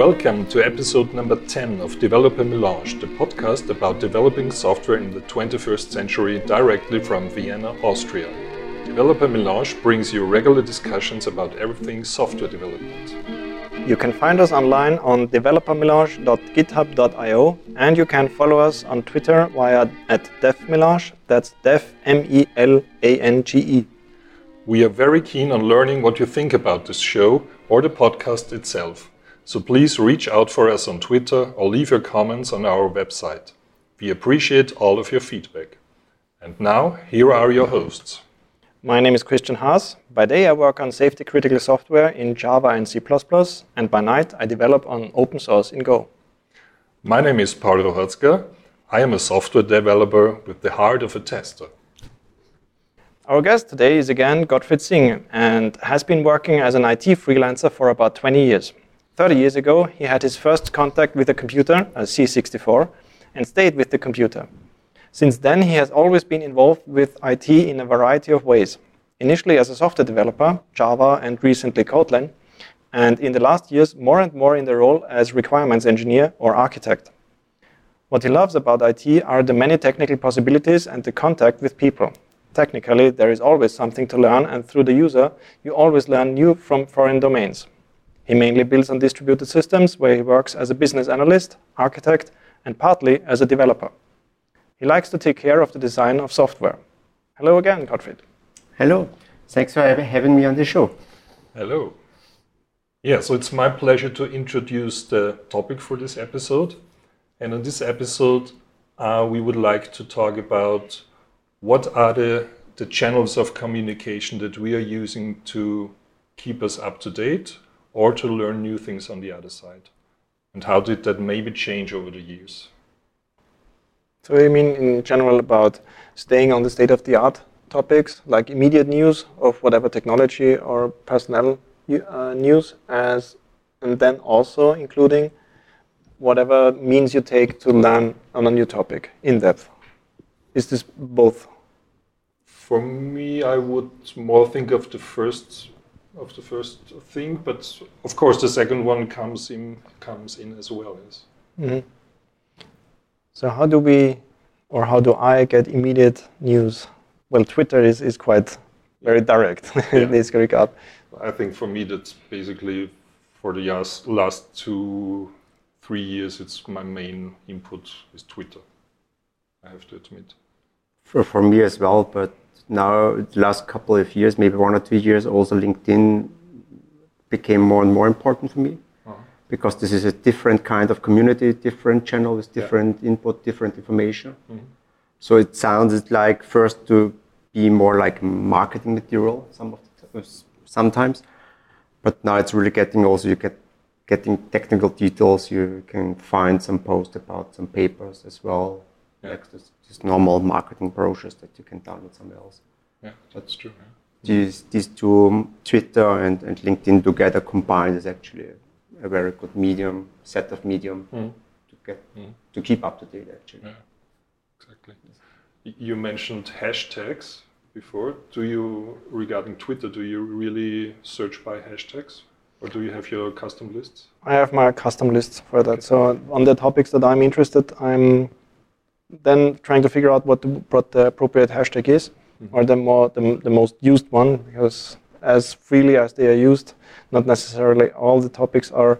Welcome to episode number 10 of Developer Melange, the podcast about developing software in the 21st century directly from Vienna, Austria. Developer Melange brings you regular discussions about everything software development. You can find us online on developermelange.github.io and you can follow us on Twitter via at devmelange, that's dev M-E-L-A-N-G-E. We are very keen on learning what you think about this show or the podcast itself. So please reach out for us on Twitter or leave your comments on our website. We appreciate all of your feedback. And now, here are your hosts. My name is Christian Haas. By day, I work on safety critical software in Java and C, and by night, I develop on open source in Go. My name is Paul Rohorzka. I am a software developer with the heart of a tester. Our guest today is again Gottfried Singh and has been working as an IT freelancer for about 20 years. 30 years ago, he had his first contact with a computer, a C64, and stayed with the computer. Since then, he has always been involved with IT in a variety of ways. Initially as a software developer, Java, and recently Kotlin, and in the last years, more and more in the role as requirements engineer or architect. What he loves about IT are the many technical possibilities and the contact with people. Technically, there is always something to learn, and through the user, you always learn new from foreign domains. He mainly builds on distributed systems where he works as a business analyst, architect, and partly as a developer. He likes to take care of the design of software. Hello again, Gottfried. Hello. Thanks for having me on the show. Hello. Yeah, so it's my pleasure to introduce the topic for this episode. And in this episode, uh, we would like to talk about what are the, the channels of communication that we are using to keep us up to date or to learn new things on the other side? And how did that maybe change over the years? So, you mean in general about staying on the state of the art topics, like immediate news of whatever technology or personnel uh, news, as and then also including whatever means you take to learn on a new topic in depth. Is this both? For me, I would more think of the first of the first thing, but of course the second one comes in comes in as well. Yes. Mm-hmm. So how do we, or how do I get immediate news? Well, Twitter is, is quite very direct in this regard. I think for me that's basically for the last, last two, three years, it's my main input is Twitter. I have to admit. For, for me as well, but now the last couple of years, maybe one or two years, also LinkedIn became more and more important for me uh-huh. because this is a different kind of community, different channel with different yeah. input, different information. Mm-hmm. So it sounded like first to be more like marketing material some of the, sometimes, but now it's really getting also you get getting technical details. You can find some posts about some papers as well. Yeah. Like this, this normal marketing brochures that you can download somewhere else. Yeah, that's true. Yeah. These, these two, Twitter and, and LinkedIn together combined is actually a, a very good medium, set of medium mm. to get mm. to keep up to date actually. Yeah, exactly. You mentioned hashtags before. Do you, regarding Twitter, do you really search by hashtags? Or do you have your custom lists? I have my custom lists for that. Okay. So on the topics that I'm interested, I'm then trying to figure out what the, what the appropriate hashtag is, mm-hmm. or the more the, the most used one, because as freely as they are used, not necessarily all the topics are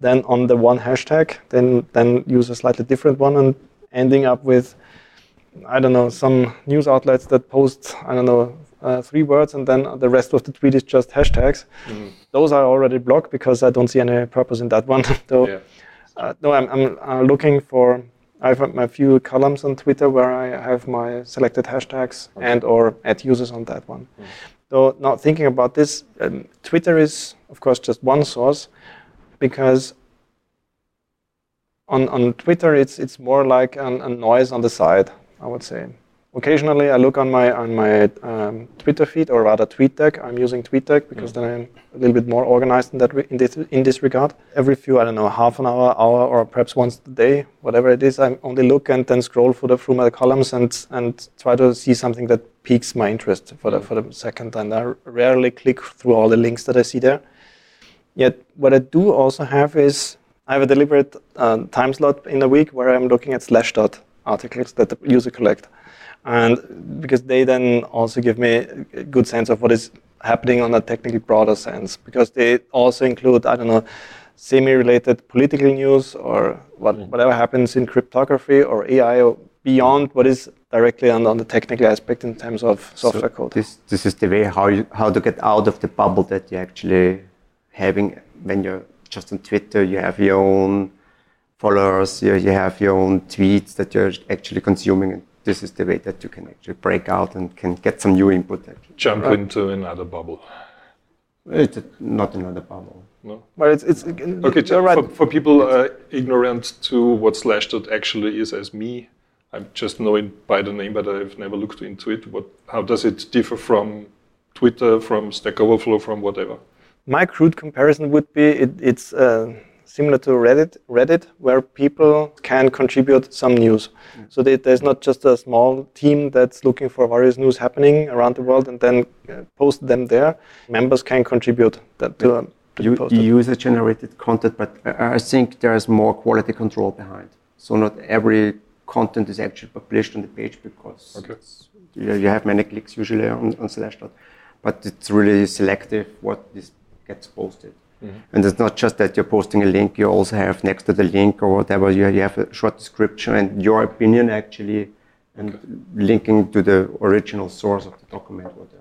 then on the one hashtag. Then then use a slightly different one, and ending up with I don't know some news outlets that post I don't know uh, three words, and then the rest of the tweet is just hashtags. Mm. Those are already blocked because I don't see any purpose in that one. so, yeah. uh, no, I'm, I'm uh, looking for I have a few columns on Twitter where I have my selected hashtags okay. and or add users on that one. Mm. So now thinking about this, um, Twitter is of course just one source because on, on Twitter it's it's more like an, a noise on the side, I would say occasionally I look on my on my um, Twitter feed, or rather TweetDeck. I'm using TweetDeck because mm. then I'm a little bit more organized in that in this in this regard. Every few I don't know half an hour, hour, or perhaps once a day, whatever it is, I only look and then scroll through the through my columns and and try to see something that piques my interest for the mm. for the second. And I rarely click through all the links that I see there. Yet what I do also have is I have a deliberate uh, time slot in a week where I'm looking at Slashdot articles that the user collect, and because they then also give me a good sense of what is happening on a technically broader sense, because they also include I don't know semi-related political news or what, mm. whatever happens in cryptography or AI or beyond what is directly on, on the technical aspect in terms of software so code. This, this is the way how, you, how to get out of the bubble that you're actually having when you're just on Twitter, you have your own followers, you, you have your own tweets that you're actually consuming. And this is the way that you can actually break out and can get some new input. Actually. Jump right? into another bubble. It's not another bubble. No. But it's, it's okay. right. for, for, people uh, ignorant to what Slashdot actually is, as me, I just know it by the name, but I've never looked into it. What? How does it differ from Twitter, from Stack Overflow, from whatever? My crude comparison would be it, it's uh, similar to Reddit, Reddit, where people can contribute some news. Mm. So they, there's not just a small team that's looking for various news happening around the world and then uh, post them there. Members can contribute that to. you, user-generated content, but I think there's more quality control behind. So not every content is actually published on the page because okay. you, you, have many clicks usually on, on Slashdot, but it's really selective what is, gets posted. Mm-hmm. And it's not just that you're posting a link, you also have next to the link or whatever, you, you have a short description and your opinion actually, and okay. linking to the original source of the document, whatever.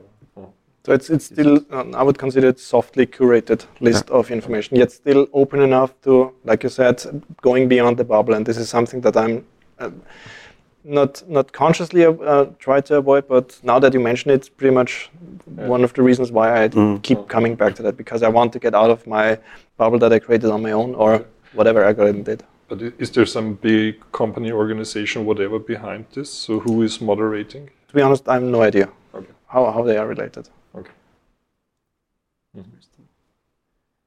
So it's, it's still, um, I would consider it softly curated list yeah. of information, yet still open enough to, like you said, going beyond the bubble. And this is something that I'm uh, not not consciously uh, try to avoid, but now that you mention it, it's pretty much yeah. one of the reasons why I mm. keep coming back to that because I want to get out of my bubble that I created on my own or whatever algorithm did. But is there some big company, organization, whatever behind this? So who is moderating? To be honest, I have no idea okay. how, how they are related. Okay. Mm-hmm.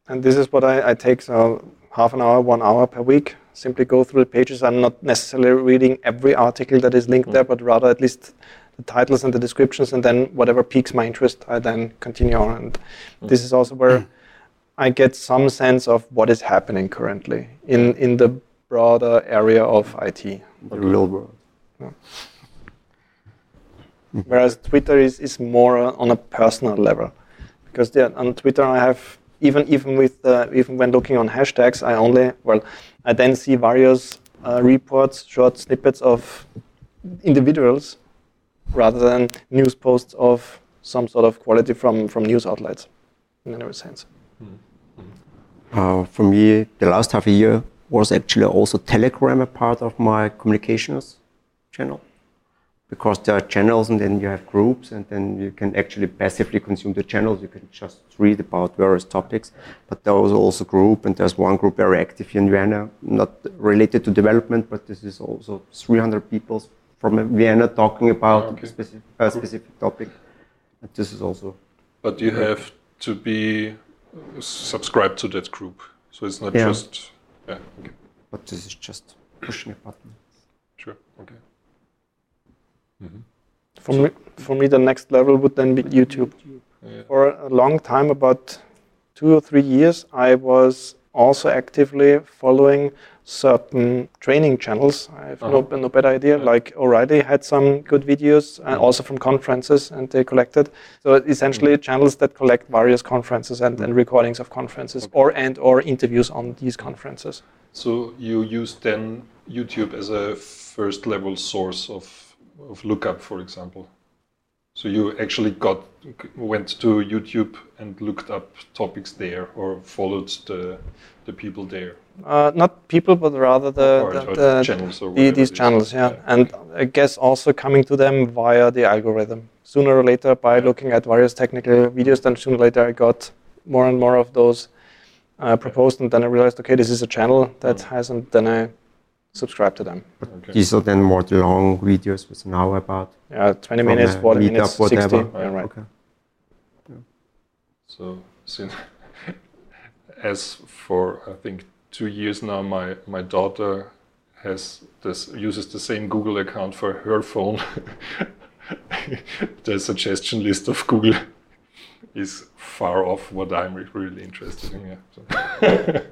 And this is what I, I take so half an hour, one hour per week simply go through the pages. I'm not necessarily reading every article that is linked mm. there, but rather at least the titles and the descriptions, and then whatever piques my interest, I then continue on. And mm. this is also where I get some sense of what is happening currently in, in the broader area of IT. The real world. Yeah. Whereas Twitter is, is more on a personal level. Because on Twitter I have even even with uh, even when looking on hashtags, I only well I then see various uh, reports, short snippets of individuals, rather than news posts of some sort of quality from from news outlets, in any sense. Mm-hmm. Uh, for me, the last half a year was actually also Telegram a part of my communications channel because there are channels and then you have groups and then you can actually passively consume the channels. You can just read about various topics. But there was also group and there's one group very active in Vienna, not related to development, but this is also 300 people from Vienna talking about ah, okay. a specific, a specific topic. And this is also. But you have to be subscribed to that group. So it's not yeah. just. Yeah, okay. But this is just pushing a button. Sure, okay. Mm-hmm. For, so me, for me, the next level would then be YouTube. Yeah. For a long time, about two or three years, I was also actively following certain training channels. I have uh-huh. no, no better idea. Yeah. Like O'Reilly had some good videos, and mm-hmm. also from conferences, and they collected. So essentially, mm-hmm. channels that collect various conferences and, and recordings of conferences, okay. or and or interviews on these conferences. So you use then YouTube as a first level source of of lookup, for example. So you actually got went to YouTube and looked up topics there, or followed the the people there. Uh, not people, but rather the, or, the, or the channels or the, these channels, yeah. yeah. And I guess also coming to them via the algorithm. Sooner or later, by yeah. looking at various technical videos, then sooner or later I got more and more of those uh, proposed, and then I realized, okay, this is a channel that mm. has, and then I subscribe to them. Okay. These are then more the long videos with an hour about. Yeah, 20 minutes, 40 minutes, 60. Yeah, right. Okay. Yeah. So, since, as for I think two years now, my, my daughter has this uses the same Google account for her phone. the suggestion list of Google is far off what I'm really interested in. Yeah. So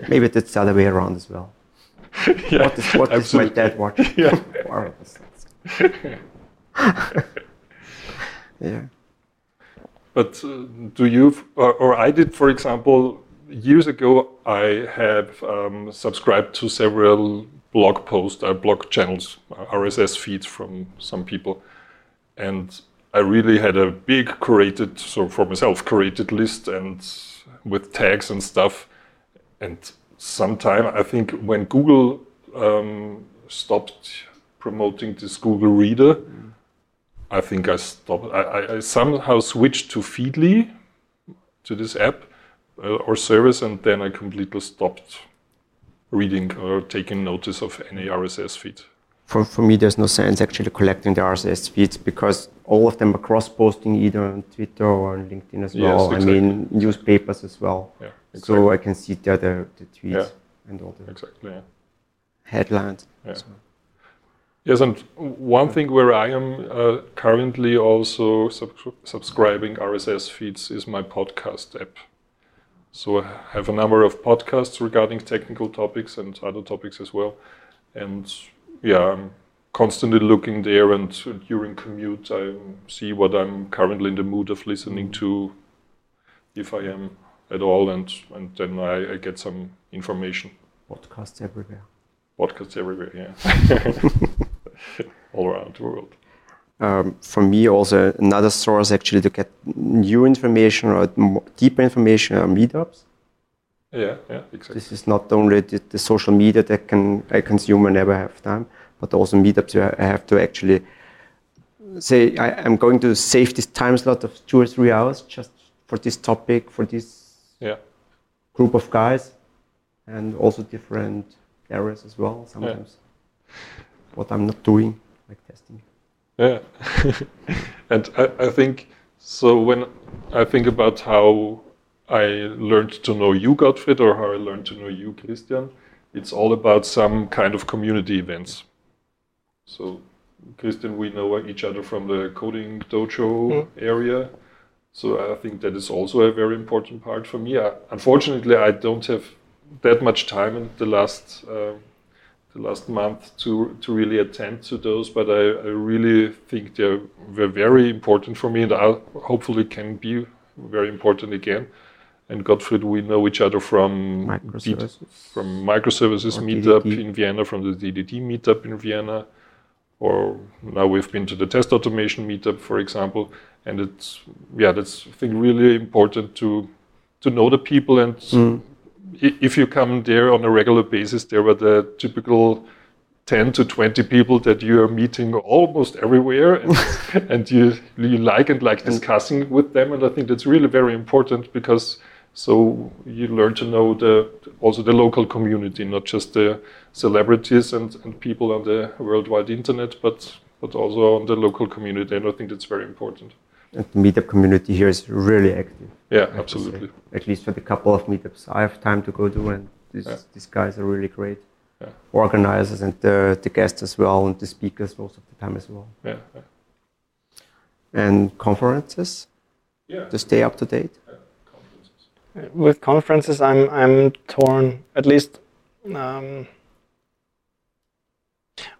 Maybe that's the other way around as well. yeah, What is, what is my dad watching? Yeah. Yeah. But uh, do you, f- or, or I did, for example, years ago, I have um, subscribed to several blog posts, uh, blog channels, uh, RSS feeds from some people. And I really had a big curated, so for myself, curated list and with tags and stuff. And sometime, I think when Google um, stopped promoting this Google Reader, I think I stopped. I, I, I somehow switched to Feedly, to this app uh, or service, and then I completely stopped reading or taking notice of any RSS feed. For, for me, there's no sense actually collecting the RSS feeds because all of them are cross-posting either on Twitter or on LinkedIn as Yes, well. I mean, newspapers as well. Yeah, exactly. So I can see the, the tweets Yeah. and all the exactly. Yeah. headlines. Yeah. Yes, and one thing where I am uh, currently also sub- subscribing RSS feeds is my podcast app. So I have a number of podcasts regarding technical topics and other topics as well. And yeah, I'm constantly looking there, and during commute, I see what I'm currently in the mood of listening to, if I am at all, and, and then I, I get some information Podcasts everywhere. podcasts everywhere, yeah. All around the world. um, for me also another source actually to get new information or deeper information are meetups. Yeah, yeah, exactly. This is not only the, the social media that can I consume whenever I have time, but also meetups where I have to actually say I, I'm going to save this time slot of two or three hours just for this topic, for this Yeah, group of guys, and also different areas as well. Sometimes what I'm not doing, like testing. yeah. and I, I think so. When I think about how I learned to know you, Gottfried, or how I learned to know you, Christian, it's all about some kind of community events. So, Christian, we know each other from the coding dojo area. So I think that is also a very important part for me. I, unfortunately, I don't have that much time in the last uh, the last month to to really attend to those, but I, I really think they were very important for me, and I hopefully can be very important again. And Gottfried, we know each other from D- Microservices. from microservices meetup DDD. in Vienna, from the DDD meetup in Vienna, or now we've been to the test automation meetup, for example. And it's yeah, that's I think really important to to know the people and i- if you come there on a regular basis, there were the typical 10 to 20 people that you are meeting almost everywhere and, and you, you like and like discussing with them. And I think that's really very important because so you learn to know the also the local community, not just the celebrities and, and people on the worldwide internet, but but also on the local community. And I think that's very important. And the meetup community here is really active. Yeah, absolutely. At least for the couple of meetups I have time to go to, and these, Yeah. these guys are really great. Yeah. Organizers and the, the guests as well, and the speakers most of the time as well. Yeah, yeah. And conferences yeah. to stay up to date. With conferences, I'm I'm torn. At least, um,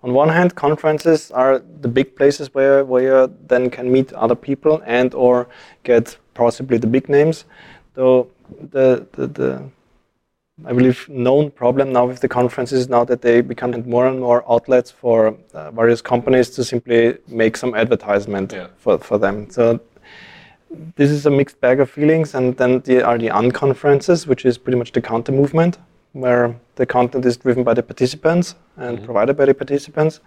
on one hand, conferences are the big places where where you then can meet other people and or get possibly the big names. Though the the, the I believe known problem now with the conferences is now that they become more and more outlets for uh, various companies to simply make some advertisement Yeah. for, for them. So this is a mixed bag of feelings, and then there are the unconferences, which is pretty much the counter movement, where the content is driven by the participants and provided by the participants,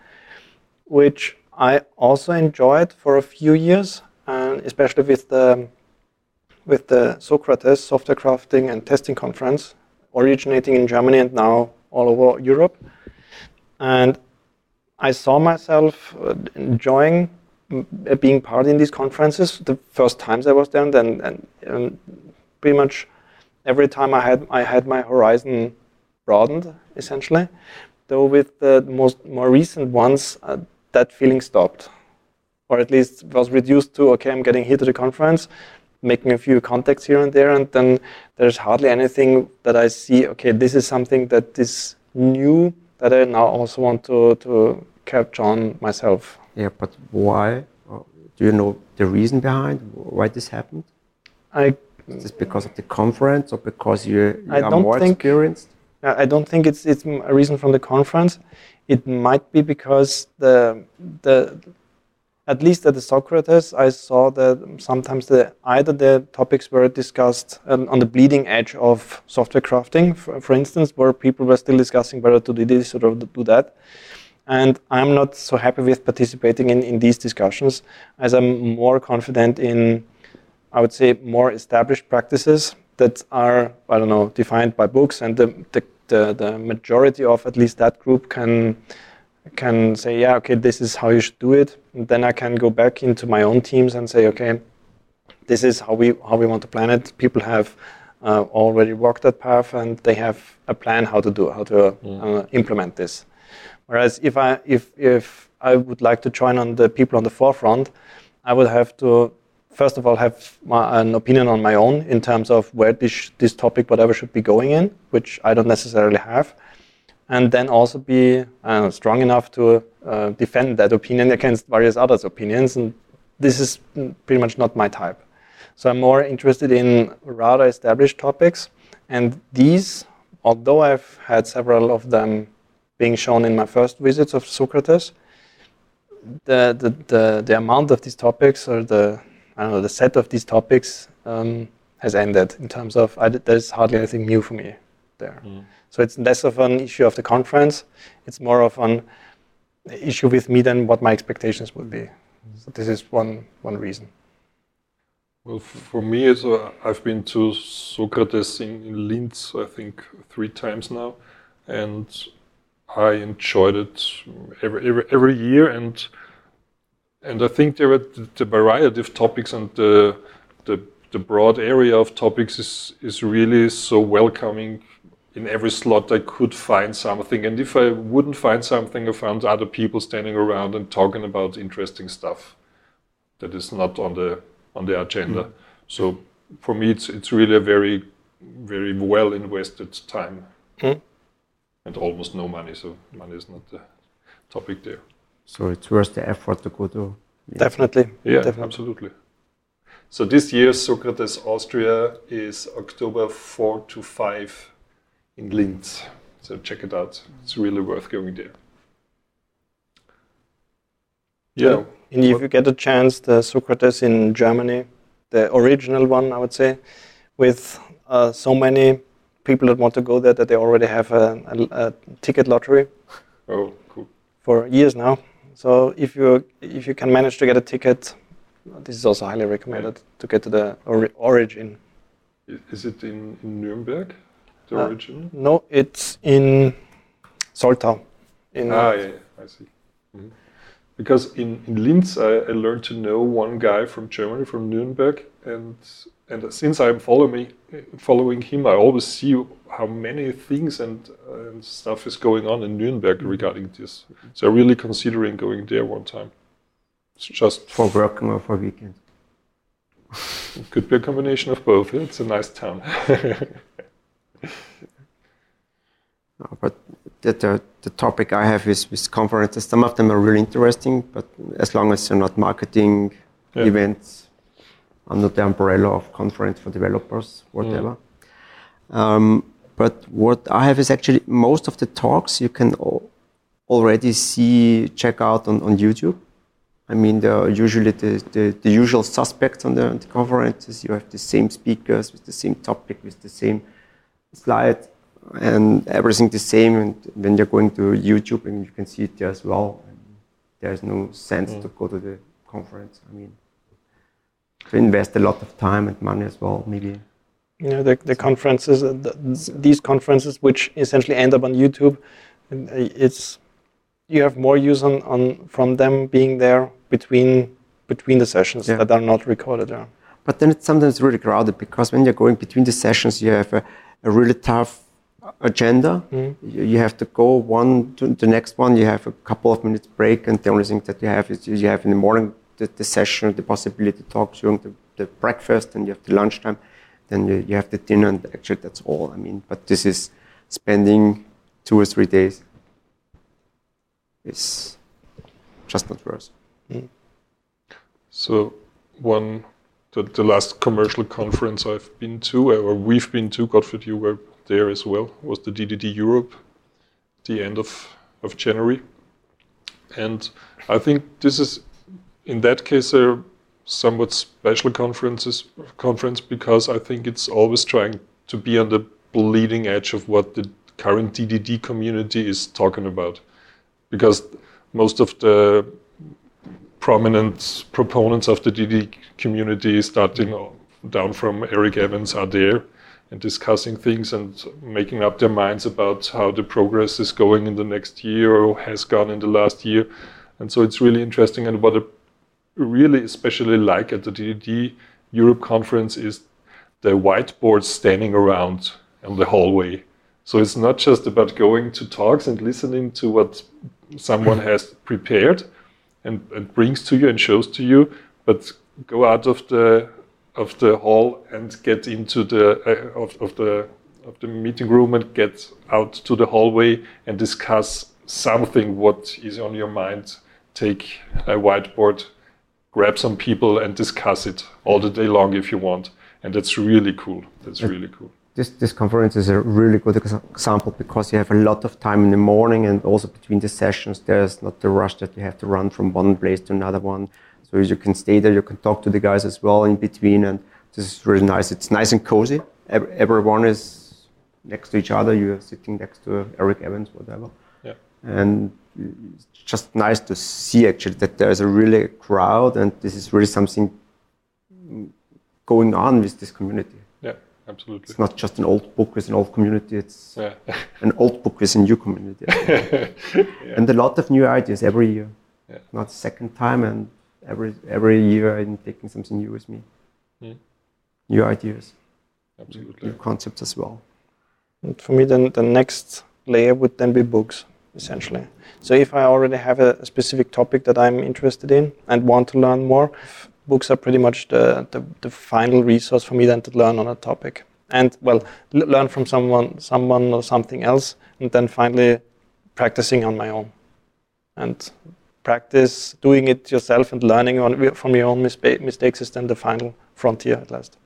which I also enjoyed for a few years, and especially with the with the Socrates software crafting and testing conference, originating in Germany and now all over Europe. And I saw myself uh, enjoying being part in these conferences the first times I was there, and then and, pretty much every time I had I had my horizon broadened essentially. Though with the most more recent ones, uh, that feeling stopped, or at least was reduced to okay, I'm getting here to the conference, making a few contacts here and there, and then there's hardly anything that I see. Okay, this is something that is new that I now also want to to capture on myself. Yeah, but why? Do you know the reason behind why this happened? I is this because of the conference or because you, you I are don't more think- experienced? I don't think it's it's a reason from the conference. It might be because the the at least at the Socrates, I saw that sometimes the either the topics were discussed um, on the bleeding edge of software crafting, for, for instance, where people were still discussing whether to do this or to do that. And I'm not so happy with participating in, in these discussions, as I'm more confident in, I would say, more established practices that are, I don't know, defined by books, and the, the, the, the majority of at least that group can can say, yeah, okay, this is how you should do it. And then I can go back into my own teams and say, okay, this is how we how we want to plan it. People have uh, already walked that path, and they have a plan how to do how to uh, implement this. Whereas if I if if I would like to join on the people on the forefront, I would have to first of all have my, an opinion on my own in terms of where this this topic whatever should be going in, which I don't necessarily have and then also be uh, strong enough to uh, defend that opinion against various others' opinions. And this is pretty much not my type. So I'm more interested in rather established topics. And these, although I've had several of them being shown in my first visits of Socrates, the, the, the, the amount of these topics or the, I don't know, the set of these topics um, has ended in terms of I, there's hardly anything new for me there. So it's less of an issue of the conference. It's more of an issue with me than what my expectations would be. So this is one one reason. Well, for me, it's, uh, I've been to Socrates in, in Linz, I think, three times now, and I enjoyed it every, every, every year. And and I think there are the, variety of topics and the, the the broad area of topics is is really so welcoming. In every slot, I could find something, and if I wouldn't find something, I found other people standing around and talking about interesting stuff that is not on the on the agenda. So for me, it's it's really a very very well invested time, Mm. And almost no money. So money is not the topic there. So it's worth the effort to go to. Definitely. Yeah, Definitely. absolutely. So this year, Socrates Austria is October four to five in Linz. So check it out. It's really worth going there. Yeah. And if you get a chance, the Socrates in Germany, the original one, I would say, with uh, so many people that want to go there that they already have a, a, a ticket lottery Oh, cool. for years now. So if you if you can manage to get a ticket, this is also highly recommended to get to the ori- origin. Is it in, in Nuremberg, the Uh, origin? No, it's in Soltau. In Ah, yeah, yeah, I see. Mhm. Because in, in Linz, I, I learned to know one guy from Germany, from Nuremberg, and and since I'm following following him, I always see how many things and, and stuff is going on in Nuremberg regarding this. So I'm really considering going there one time. It's just For working or for weekend. it could be a combination of both. It's a nice town. No, but the, the, the topic I have is with conferences. Some of them are really interesting, but as long as they're not marketing Yeah. events under the umbrella of conference for developers, whatever. Um, but what I have is actually most of the talks you can already see, check out on, on YouTube. I mean, there are usually the, the, the usual suspects on the, on the conferences. You have the same speakers with the same topic, with the same slide, and everything the same. And when you're going to YouTube, and you can see it there as well. There's no sense to go to the conference. I mean, to invest a lot of time and money as well, maybe. you know, the, the conferences, the, these conferences, which essentially end up on YouTube, it's you have more use on, on from them being there between between the sessions Yeah. that are not recorded. Yeah. But then it's sometimes really crowded because when you're going between the sessions, you have a, a really tough agenda. Mm-hmm. You, you have to go one to the next one. You have a couple of minutes break, and the only thing that you have is you have in the morning the, the session, the possibility to talk during the the breakfast and you have the lunchtime, then you, you have the dinner, and actually that's all. I mean, but this is spending two or three days. It's just not worth. Mm. So one, the, the last commercial conference I've been to, or we've been to, Gottfried, you were there as well, was the DDD Europe, the end of, of January. And I think this is, in that case, a somewhat special conferences conference because I think it's always trying to be on the bleeding edge of what the current DDD community is talking about, because most of the prominent proponents of the DDD community, starting down from Eric Evans, are there and discussing things and making up their minds about how the progress is going in the next year or has gone in the last year. And so it's really interesting. And what I really especially like at the DDD Europe conference is the whiteboards standing around in the hallway. So it's not just about going to talks and listening to what someone has prepared and, and brings to you and shows to you, but go out of the of the hall and get into the uh, of, of the of the meeting room and get out to the hallway and discuss something what is on your mind take a whiteboard grab some people and discuss it all the day long if you want and that's really cool that's really cool this, this conference is a really good example because you have a lot of time in the morning and also between the sessions there's not the rush that you have to run from one place to another one so you can stay there, you can talk to the guys as well in between, and this is really nice. It's nice and cozy. Everyone is next to each other. You're sitting next to Eric Evans, whatever. Yeah. And just nice to see actually that there's a really crowd, and this is really something going on with this community. Yeah, absolutely. It's not just an old book with an old community. It's yeah. an old book with a new community, yeah. and a lot of new ideas every year. Yeah. Not second time, and every every year I'm taking something new with me, mm. new ideas, absolutely, new concepts as well. And for me, then the next layer would then be books, essentially. So if I already have a, specific topic that I'm interested in and want to learn more, books are pretty much the, the, the final resource for me then to learn on a topic. And well, learn from someone, someone or something else, and then finally practicing on my own. And practice doing it yourself and learning on, from your own mistakes is then the final frontier at last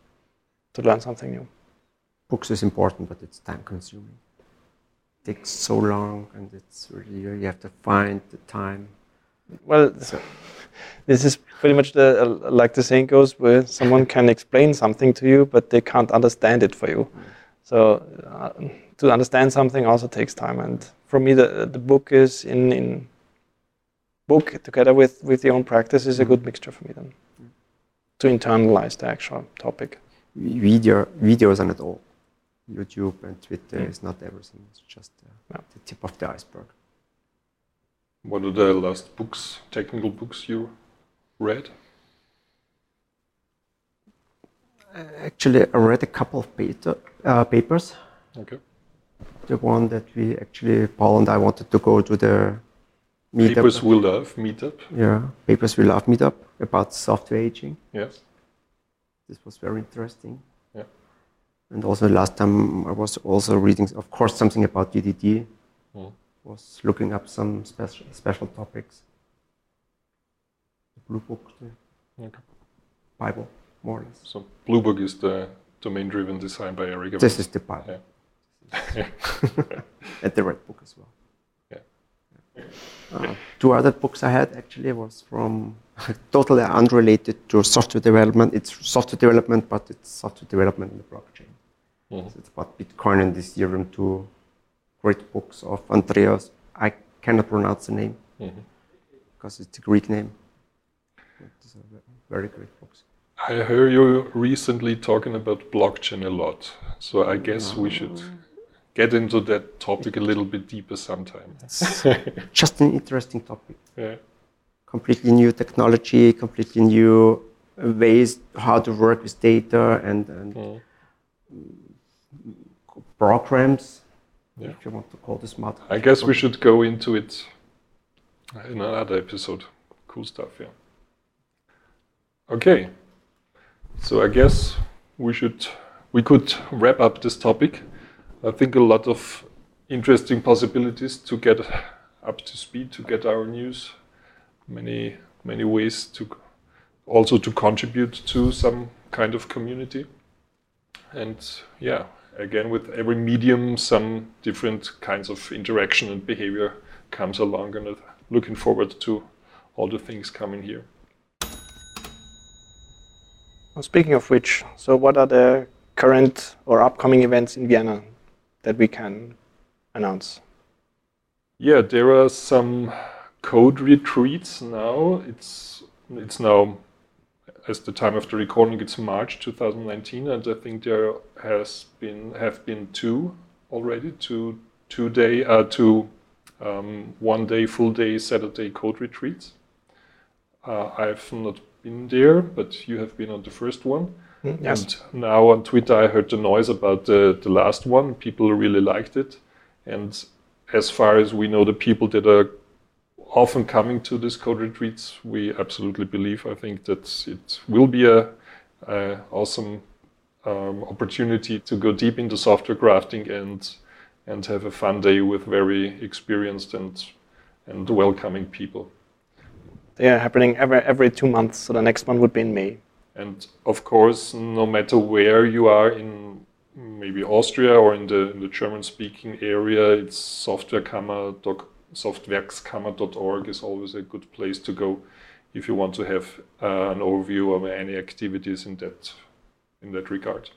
to learn something new. Books is important, but it's time consuming. It takes so long, and it's really you have to find the time. Well, so. this is pretty much the like the saying goes, where someone can explain something to you, but they can't understand it for you. So uh, to understand something also takes time, and for me, the the book is in in book together with, with your own practice is a good mixture for me then to internalize the actual topic. Video, videos are not all. YouTube and Twitter mm. is not everything. It's just uh, yeah. the tip of the iceberg. What are the last books, technical books you read? Uh, actually, I read a couple of beta, uh, papers. Okay. The one that we actually, Paul and I wanted to go to the meetup. Papers We Love meetup. Yeah, Papers We Love meetup about software aging. Yes. This was very interesting. Yeah. And also last time I was also reading, of course, something about DDD. Mm. Was looking up some special special topics. The Blue Book, the okay. Bible, more or less. So Blue Book is the domain-driven design by Eric. This is the Bible. Yeah. and the Red Book as well. Uh, two other books I had actually was from totally unrelated to software development. It's software development, but it's software development in the blockchain. Mm-hmm. It's about Bitcoin and this Ethereum Two great books of Andreas. I cannot pronounce the name mm-hmm. because it's a Greek name. It's very great books. I heard you recently talking about blockchain a lot, so I guess we should get into that topic a little bit deeper sometime. just an interesting topic. Yeah. Completely new technology, completely new ways how to work with data and, and mm. Programs, yeah. if you want to call this smart. I guess we should go into it in another episode. Cool stuff, yeah. Okay. So I guess we should we could wrap up this topic. I think a lot of interesting possibilities to get up to speed, to get our news, many many ways to also to contribute to some kind of community. And yeah, again with every medium some different kinds of interaction and behavior comes along and looking forward to all the things coming here. Well, speaking of which, so what are the current or upcoming events in Vienna that we can announce? Yeah, there are some code retreats now. It's it's now as the time of the recording it's March 2019 and I think there has been have been two already two two day uh, two um, one day full day Saturday code retreats. Uh, I've not been there, but you have been on the first one. Mm, yes. And now on Twitter, I heard the noise about the, the last one. People really liked it. And as far as we know, the people that are often coming to these code retreats, we absolutely believe. I think that it will be a, a awesome um, opportunity to go deep into software crafting and and have a fun day with very experienced and and welcoming people. They are happening every every two months. So the next one would be in May. And of course, no matter where you are in maybe Austria or in the, in the German-speaking area, it's softwarekammer, softwerkskammer.org is always a good place to go if you want to have uh, an overview of any activities in that in that regard.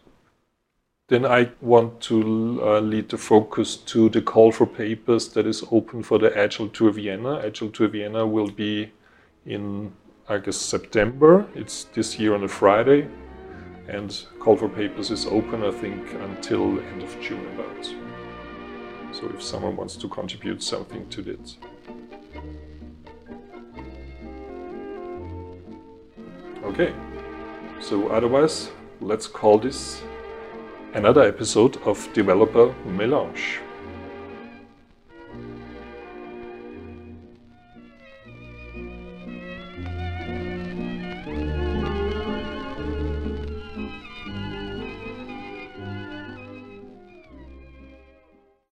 Then I want to uh, lead the focus to the call for papers that is open for the Agile Tour Vienna. Agile Tour Vienna will be in I guess September. It's this year on a Friday, and call for papers is open I think until end of June about. So if someone wants to contribute something to this. Okay, so otherwise, let's call this another episode of Developer Melange.